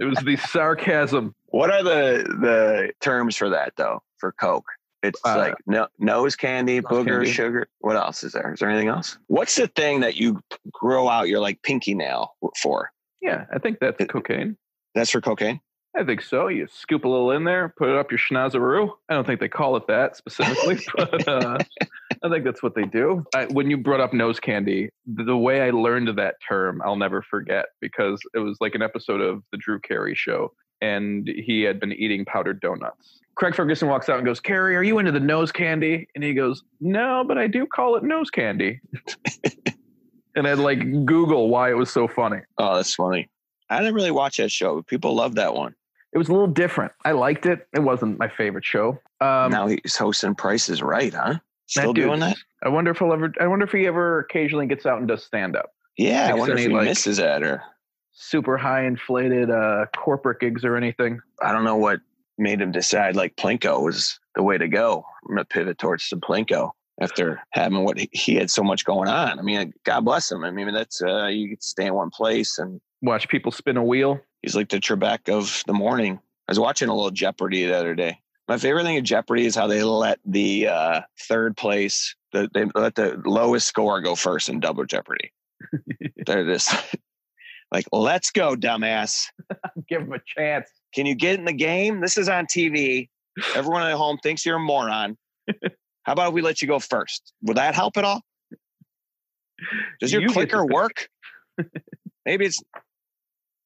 it was the sarcasm. What are the the terms for that though? For Coke, it's Uh, like no, nose candy, booger, candy. sugar. What else is there? Is there anything else? What's the thing that you grow out your like pinky nail for? Yeah, I think that's cocaine. That's for cocaine. I think so. You scoop a little in there, put it up your schnozeroo. I don't think they call it that specifically, but uh, I think that's what they do. I, when you brought up nose candy, the, the way I learned that term, I'll never forget because it was like an episode of the Drew Carey show, and he had been eating powdered donuts. Craig Ferguson walks out and goes, Carey, are you into the nose candy?" And he goes, "No, but I do call it nose candy." and I'd like Google why it was so funny. Oh, that's funny. I didn't really watch that show. but People love that one. It was a little different. I liked it. It wasn't my favorite show. Um, now he's hosting Price is Right, huh? Still dude- doing that? I wonder if he'll ever. I wonder if he ever occasionally gets out and does stand up. Yeah, I wonder if he like- misses that or Super high inflated uh, corporate gigs or anything. I don't know what made him decide like Plinko was the way to go. I'm gonna pivot towards the Plinko after having what he- he had so much going on. I mean, God bless him. I mean, that's uh, you could stay in one place, and Watch people spin a wheel. he's like the Trebek of the morning. I was watching a little Jeopardy the other day. My favorite thing of Jeopardy is how they let the uh, third place, the, they let the lowest score go first in Double Jeopardy. They're just like, let's go, dumbass. Give him a chance. Can you get in the game? This is on TV. Everyone at home thinks you're a moron. How about if we let you go first? Would that help at all? Does your You clicker work? Maybe it's.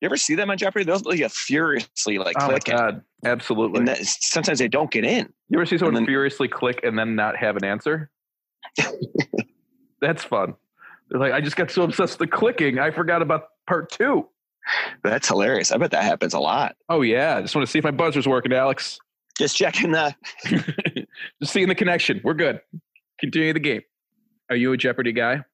You ever see them on Jeopardy? They'll like furiously like Oh my god! Absolutely. and that, sometimes they don't get in. you ever see someone then- furiously click and then not have an answer? That's fun. They're like, I just got so obsessed with the clicking, I forgot about part two. That's hilarious. I bet that happens a lot. Oh yeah, I just want to see if my buzzer's working, Alex. Just checking the. just seeing the connection. We're good. Continue the game. Are you a Jeopardy guy?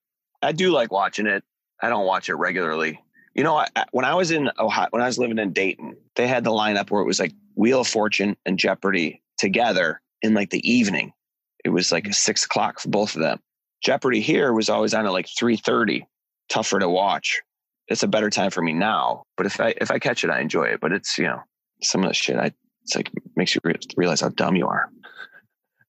I do like watching it. I don't watch it regularly. You know, I, I- when I was in Ohio, when I was living in Dayton, they had the lineup where it was like Wheel of Fortune and Jeopardy together in like the evening. It was like six o'clock for both of them. Jeopardy here was always on at like three thirty. Tougher to watch. It's a better time for me now. But if I if I catch it, I enjoy it. But it's you know some of the shit I it's like makes you re- realize how dumb you are.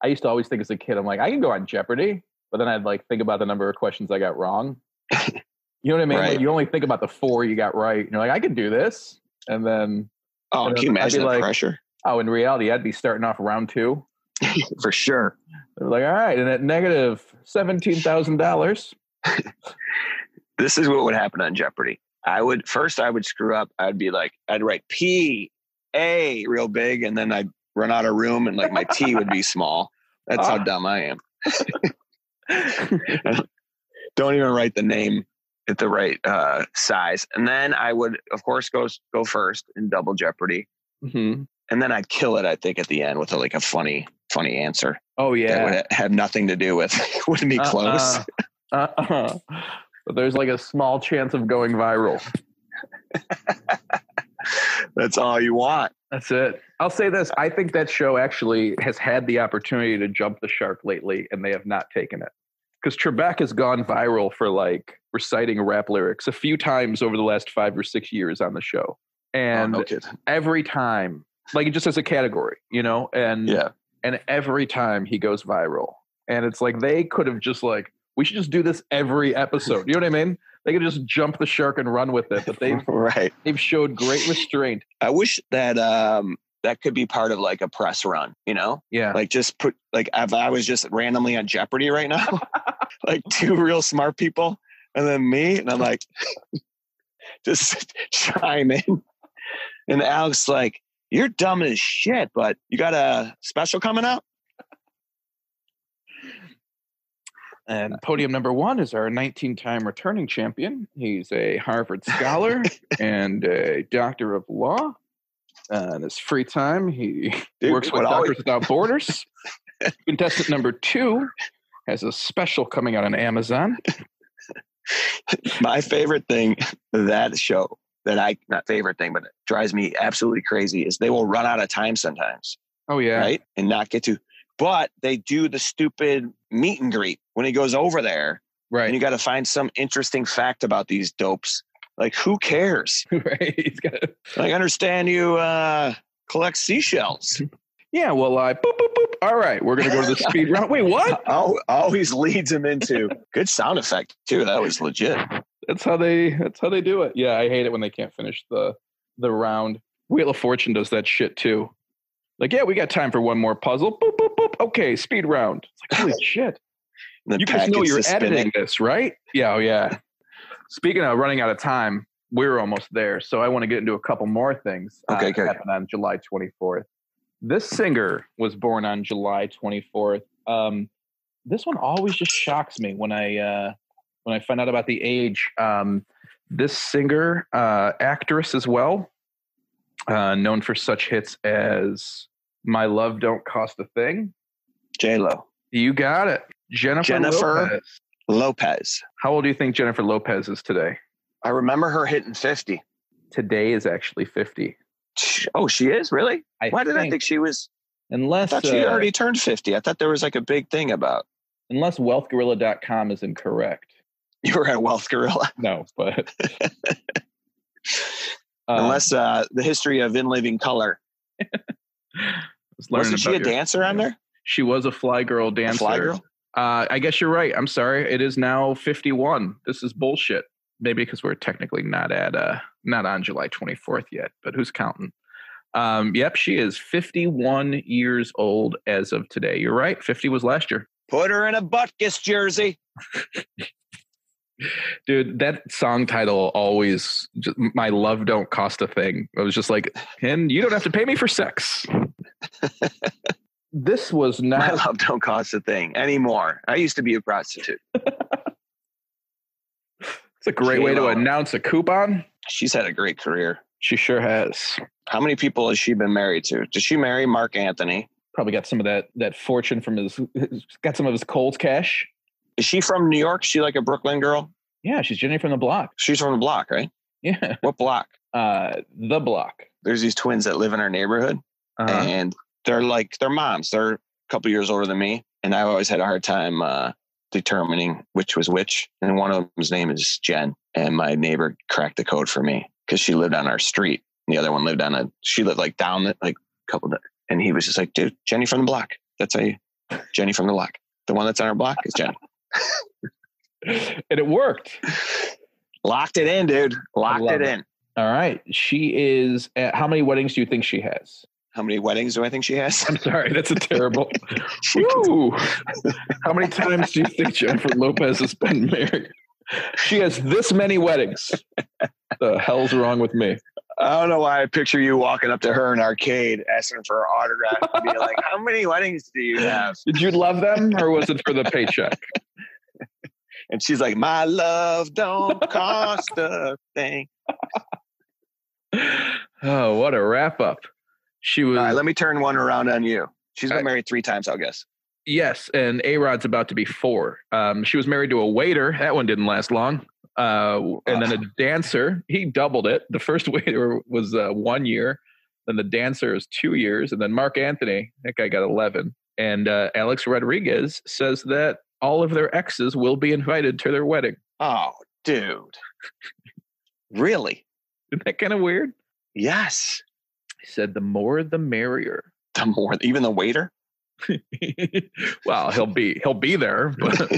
I used to always think as a kid, I'm like, I can go on Jeopardy, but then I'd like think about the number of questions I got wrong. you know what I mean? Like, you only think about the four you got right. You're like, I can do this. And then, Oh, And can you imagine the like- pressure? oh, in reality, I'd be starting off round two. For sure. They're like, all right, and at negative $17,000. this is what would happen on Jeopardy. I would first I would screw up. I'd be like, I'd write P A real big, and then I'd run out of room and like my T would be small. That's how Ah. dumb I am. Don't even write the name at the right uh, size. And then I would, of course, go go first in Double Jeopardy, Mhm. and then I'd kill it. I think at the end with a, like a funny funny answer Oh, that yeah. would have nothing to do with wouldn't be close. Uh-uh. Uh-uh. But there's like a small chance of going viral. That's all you want. That's it. I'll say this. I think that show actually has had the opportunity to jump the shark lately, and they have not taken it. Because Trebek has gone viral for like reciting rap lyrics a few times over the last five or six years on the show. Oh, and no every time, like it just as a category, you know, and Yeah. and every time he goes viral, and it's like they could have just like we should just do this every episode. You know what I mean? They could just jump the shark and run with it, but they've right. they've showed great restraint. I wish that um that could be part of like a press run, you know? Yeah, Like just put like if I was just randomly on Jeopardy right now, like two real smart people, and then me, and I'm like just chime in. And Alex like, you're dumb as shit, but you got a special coming out? And podium number one is our 19 time returning champion. He's a Harvard scholar and a doctor of law. Uh, in his free time, he Dude, works with what always- Doctors Without Borders. Contestant number two has a special coming out on Amazon. my favorite thing that show that I not favorite thing, but it drives me absolutely crazy is they will run out of time sometimes, Oh, yeah. right? And not get to but they do the stupid meet and greet when he goes over there Right. and you got to find some interesting fact about these dopes. Like who cares? right. He's got Like I understand you uh collect seashells. yeah, well, I boop, boop, boop. All right, we're going to go to the speed round. Wait, what? Al- Always leads him into good sound effect too. That was legit. That's how they. That's how they do it. Yeah, I hate it when they can't finish the the round. Wheel of Fortune does that shit too. Like, yeah, we got time for one more puzzle. Boop, boop, boop. Okay, speed round. It's like, holy shit. You guys know you're editing this, right? Yeah, oh yeah. Speaking of running out of time, we're almost there. So I want to get into a couple more things. uh, Okay, that good. Happened on July 24th. This singer was born on July 24th. Um, this one always just shocks me when I uh, when I find out about the age. Um, this singer, uh, actress as well, uh, known for such hits as "My Love Don't Cost a Thing." J Lo. You got it, Jennifer. Jennifer. Lopez. Lopez. How old do you think Jennifer Lopez is today? I remember her hitting 50. Today is actually 50. Oh, she is? Really? I Why did I think she was Unless I thought she uh, already turned 50. I thought there was like a big thing about unless wealthgorilla.com is incorrect. you were at Wealth Gorilla. No, but Unless uh, the history of In Living Color. was Wasn't she a dancer on there? She was a fly girl A dancer. fly girl? Uh, I guess you're right. I'm sorry. It is now 51. This is bullshit. Maybe because we're technically not at uh not on July 24th yet, but who's counting? Um, yep, she is 51 years old as of today. You're right. 50 was last year. Put her in a Butkus jersey. Dude, that song title always just, my love don't cost a thing. I was just like, and you don't have to pay me for sex. this was not. My love don't cost a thing anymore. I used to be a prostitute. it's a great way to announce a coupon. She's had a great career. She sure has. How many people has she been married to? Did she marry Marc Anthony? Probably got some of that that fortune from his got some of his Coles cash. Is she from New York? Is she like a Brooklyn girl? Yeah, she's Jenny from the block. She's from the block, right? Yeah. What block? Uh the block. There's these twins that live in our neighborhood. Uh-huh. and they're like they're moms. They're a couple years older than me, and I've always had a hard time uh, determining which was which. And one of them's name is Jen, and my neighbor cracked the code for me because she lived on our street. The other one lived on a. She lived like down the like a couple, of, and he was just like, "Dude, Jenny from the block. That's how you, Jenny from the block. The one that's on our block is Jenny." and it worked. Locked it in, dude. Locked it it. in. All right. She is at, how many weddings do you think she has? How many weddings do I think she has? I'm sorry, that's a terrible. Woo! How many times do you think Jennifer Lopez has been married? She has this many weddings. The hell's wrong with me? I don't know why I picture you walking up to her in arcade asking for her autograph and be like, How many weddings do you have? Did you love them or was it for the paycheck? And she's like, My love don't cost a thing. Oh, what a wrap up. She was All right, let me turn one around on you. She's been I- married three times, I'll guess. yes, and A Rod's about to be four. Um, she was married to a waiter. That one didn't last long. Uh, and then a dancer. He doubled it. The first waiter was uh, one year. Then the dancer is two years, and then Marc Anthony. That guy got eleven. And uh, Alex Rodriguez says that all of their exes will be invited to their wedding. Oh, dude. really? Isn't that kind of weird? Yes. Said, "The more, the merrier." The more, even the waiter. well, he'll be he'll be there, but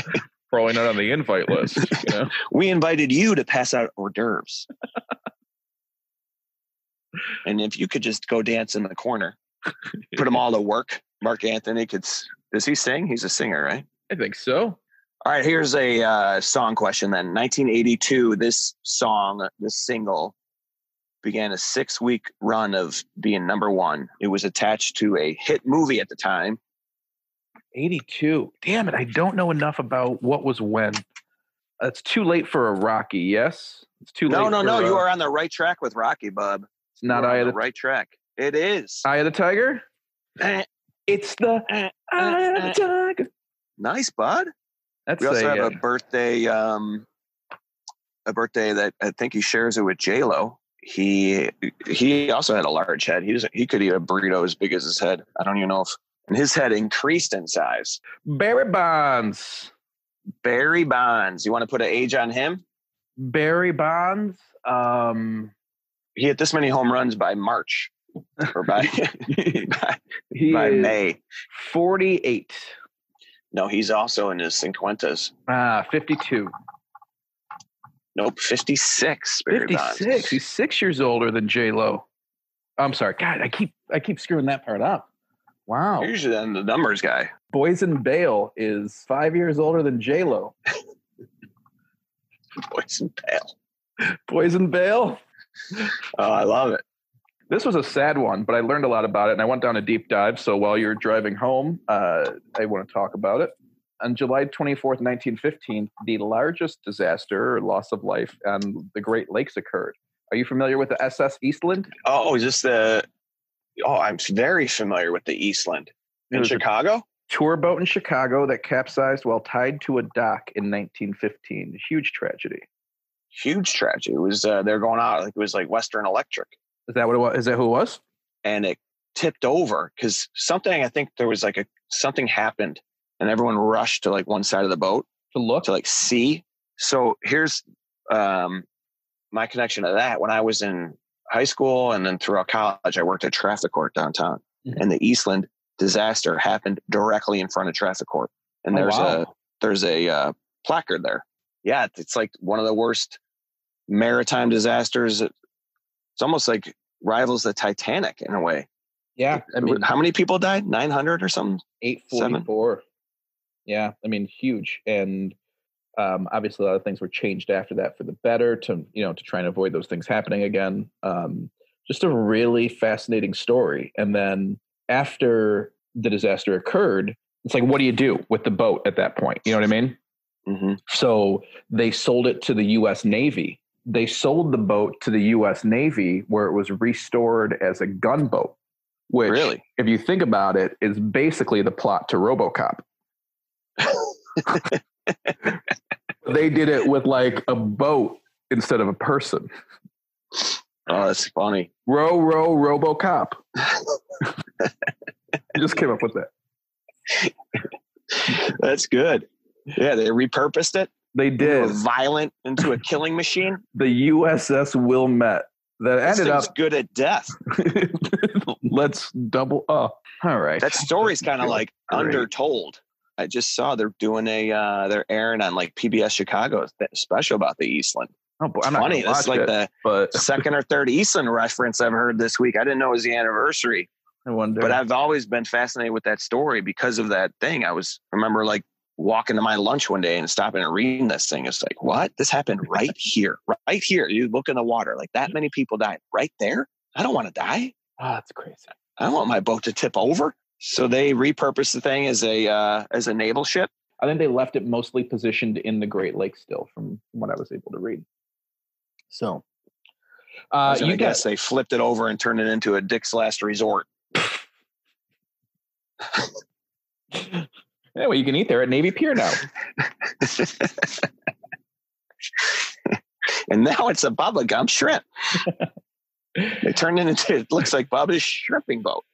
probably not on the invite list. You know? We invited you to pass out hors d'oeuvres. and if you could just go dance in the corner, put them all to work. Marc Anthony could. Does he sing? He's a singer, right? I think so. All right, here's a uh, song question then. 1982, this song, this single, began a six week run of being number one. It was attached to a hit movie at the time. 82. Damn it, I don't know enough about what was when. It's too late for a Rocky, yes? It's too late. No, no, no. You uh, are on the right track with Rocky, bub. It's not You are Eye on of the the right track. It is. Eye of the Tiger? Eh, It's the eh, Eye of eh. the Tiger. nice, bud. That's We also a, have uh, a birthday, um, a birthday that I think he shares it with J Lo. He he also had a large head. He was he could eat a burrito as big as his head. I don't even know if and his head increased in size. Barry Bonds. Barry Bonds. You want to put an age on him? Barry Bonds. Um, He hit this many home runs by March or by by, he by May. 48. No, he's also in his cinquentas. Ah, 52. Nope, fifty six. Barry 56. Bonds. He's six years older than J Lo. I'm sorry. God, I keep I keep screwing that part up. Wow. You're usually the numbers guy. Boys Boysen Bale is five years older than J Lo. Boys and pale. Boysen Bale. Oh, I love it. This was a sad one, but I learned a lot about it, and I went down a deep dive. So while you're driving home, uh, I want to talk about it. On July 24th, 1915, the largest disaster or loss of life on the Great Lakes occurred. Are you familiar with the SS Eastland? Oh, is this the? Oh, I'm very familiar with the Eastland in Chicago. tour boat in Chicago that capsized while tied to a dock in 1915. Huge tragedy. Huge tragedy. It was uh, they're going out like it was like Western Electric, Is that what it was? Is that who it was? and it tipped over because something. I think there was like a something happened, and everyone rushed to like one side of the boat To look? to like see. So here's um, my connection to that. When I was in high school and then throughout college, I worked at traffic court downtown, Mhm. and the Eastland disaster happened directly in front of traffic court. And Oh, there's wow. a there's a uh, placard there. Yeah, it's like one of the worst maritime disasters. It's almost like rivals the Titanic in a way. Yeah. I mean, how many people died? Nine hundred or something. 844. Yeah, I mean, huge. And um, obviously, a lot of things were changed after that for the better to, you know, to try and avoid those things happening again. Um, just a really fascinating story. And then after the disaster occurred, it's like, what do you do with the boat at that point? You know what I mean? hmm So they sold it to the U.S. Navy. They sold the boat to the U.S. Navy where it was restored as a gunboat. Which, Really? if you think about it, is basically the plot to RoboCop. they did it with like a boat instead of a person. Oh, that's funny. Row, row, RoboCop. I just came up with that. That's good. Yeah, they repurposed it. They They did were violent into a killing machine. the USS Wilmette that This ended up. good at death. Let's double up. All right. That story's kind of like Great. undertold. I just saw they're doing a uh they're airing on like PBS Chicago special about the Eastland. Oh, boy, I'm Funny. gonna This is watch like it, the but second or third Eastland reference I've heard this week. I didn't know it was the anniversary, I wonder. but I've always been fascinated with that story because of that thing. I was remember like walking to my lunch one day and stopping and reading this thing. It's like, what? This happened right here, right here. You look in the water, like that many people died right there. I don't want to die. oh, that's crazy. I don't want my boat to tip over. So they repurposed the thing as a uh, as a naval ship. I think they left it mostly positioned in the Great Lakes still, from what I was able to read. So, I uh, you guess they flipped it over and turned it into a Dick's Last Resort. yeah, well, you can eat there at Navy Pier now. and now it's a Bubba Gump shrimp. They turned it into it looks like Bubba's shrimping boat.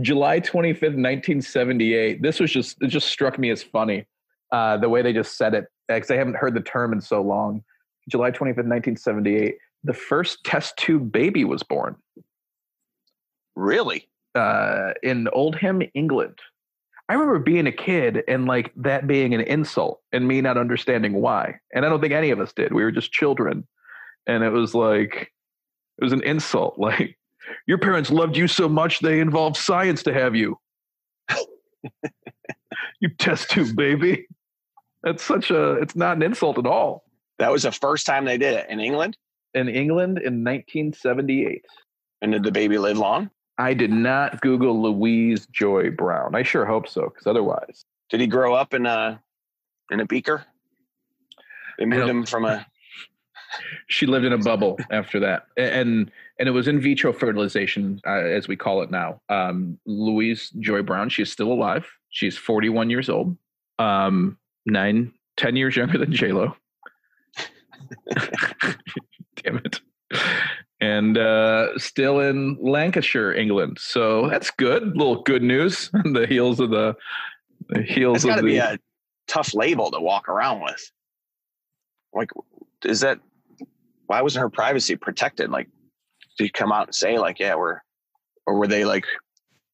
July 25th, 1978. This was just, it just struck me as funny. Uh, the way they just said it, because I haven't heard the term in so long. July 25th, 1978. the first test tube baby was born Really? uh, in Oldham, England. I remember being a kid and like that being an insult and me not understanding why. And I don't think any of us did. We were just children. And it was like, it was an insult. Like, your parents loved you so much they involved science to have you. you test tube baby. That's such a, it's not an insult at all. That was the first time they did it in England. In England in 1978. And did the baby live long? I did not Google Louise Joy Brown. I sure hope so, because otherwise, Did he grow up in a in a beaker? They moved him from a she lived in a bubble after that, A- and and it was in vitro fertilization, uh, as we call it now. Um, Louise Joy Brown, she's still alive. She's 41 years old, um, nine, 10 years younger than J Lo. Damn it. And uh, still in Lancashire, England. So that's good. little good news on the heels of the, the heels It's of got to the. be a tough label to walk around with. Like, is that why wasn't her privacy protected? Like, did you come out and say like, yeah, we're, or were they like,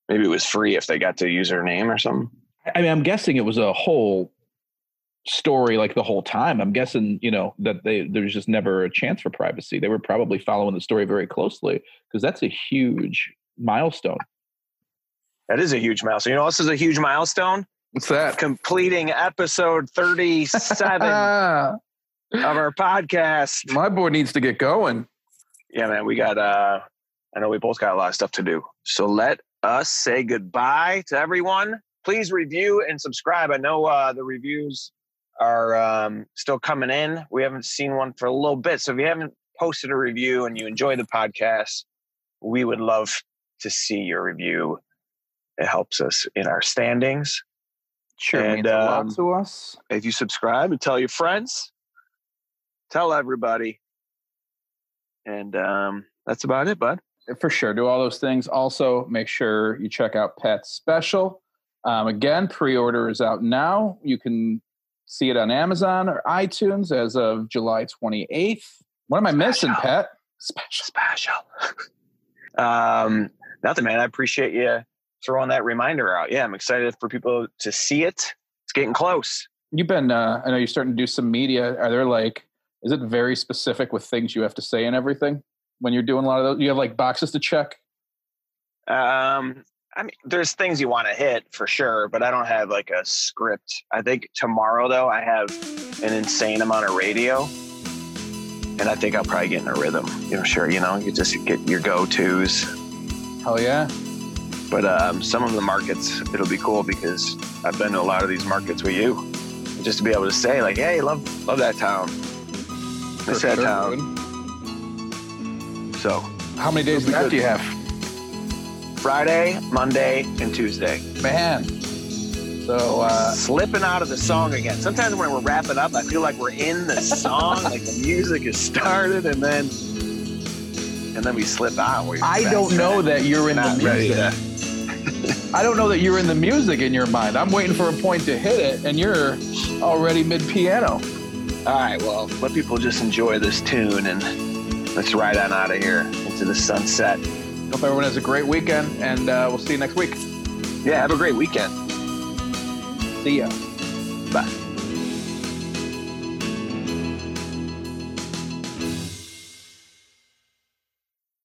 maybe it was free if they got to use her name or something? I mean, I'm guessing it was a whole story like the whole time. I'm guessing, you know, that they there's just never a chance for privacy. They were probably following the story very closely because that's a huge milestone. That is a huge milestone. You know, this is a huge milestone. What's that? Completing episode thirty-seven of our podcast. My boy needs to get going. Yeah, man, we got uh I know we both got a lot of stuff to do. So let us say goodbye to everyone. Please review and subscribe. I know uh the reviews are um still coming in. We haven't seen one for a little bit. So if you haven't posted a review and you enjoy the podcast, we would love to see your review. It helps us in our standings. Sure, And, means a lot um, to us. If you subscribe and tell your friends, tell everybody. And um that's about it, bud. For sure, do all those things. Also, make sure you check out Pat's special. Um, again, pre-order is out now. You can see it on Amazon or iTunes as of July 28th. What am I missing. Pet? Special. special. um, nothing, man. I appreciate you throwing that reminder out. Yeah, I'm excited for people to see it. It's getting close. You've been, uh, I know you're starting to do some media. Are there like, is it very specific with things you have to say and everything when you're doing a lot of those? You have like boxes to check? Um, I mean, there's things you want to hit for sure, but I don't have like a script. I think tomorrow though, I have an insane amount of radio, and I think I'll probably get in a rhythm. You know, sure, you know, you just get your go tos. Hell yeah. But um, some of the markets, it'll be cool because I've been to a lot of these markets with you. Just to be able to say, like, hey, love love that town. For Miss that sure, town. So How many days left do you have? Friday, Monday, and Tuesday. Man. So, uh, Slipping out of the song again. Sometimes when we're wrapping up, I feel like we're in the song, like the music is started, and then and then we slip out. We're I don't know that you're in not the music. to. I don't know that you're in the music in your mind. I'm waiting for a point to hit it, and you're already mid piano. All right, well, let people just enjoy this tune and let's ride on out of here into the sunset. Hope everyone has a great weekend, and uh, we'll see you next week. Yeah, have a great weekend. See ya. Bye.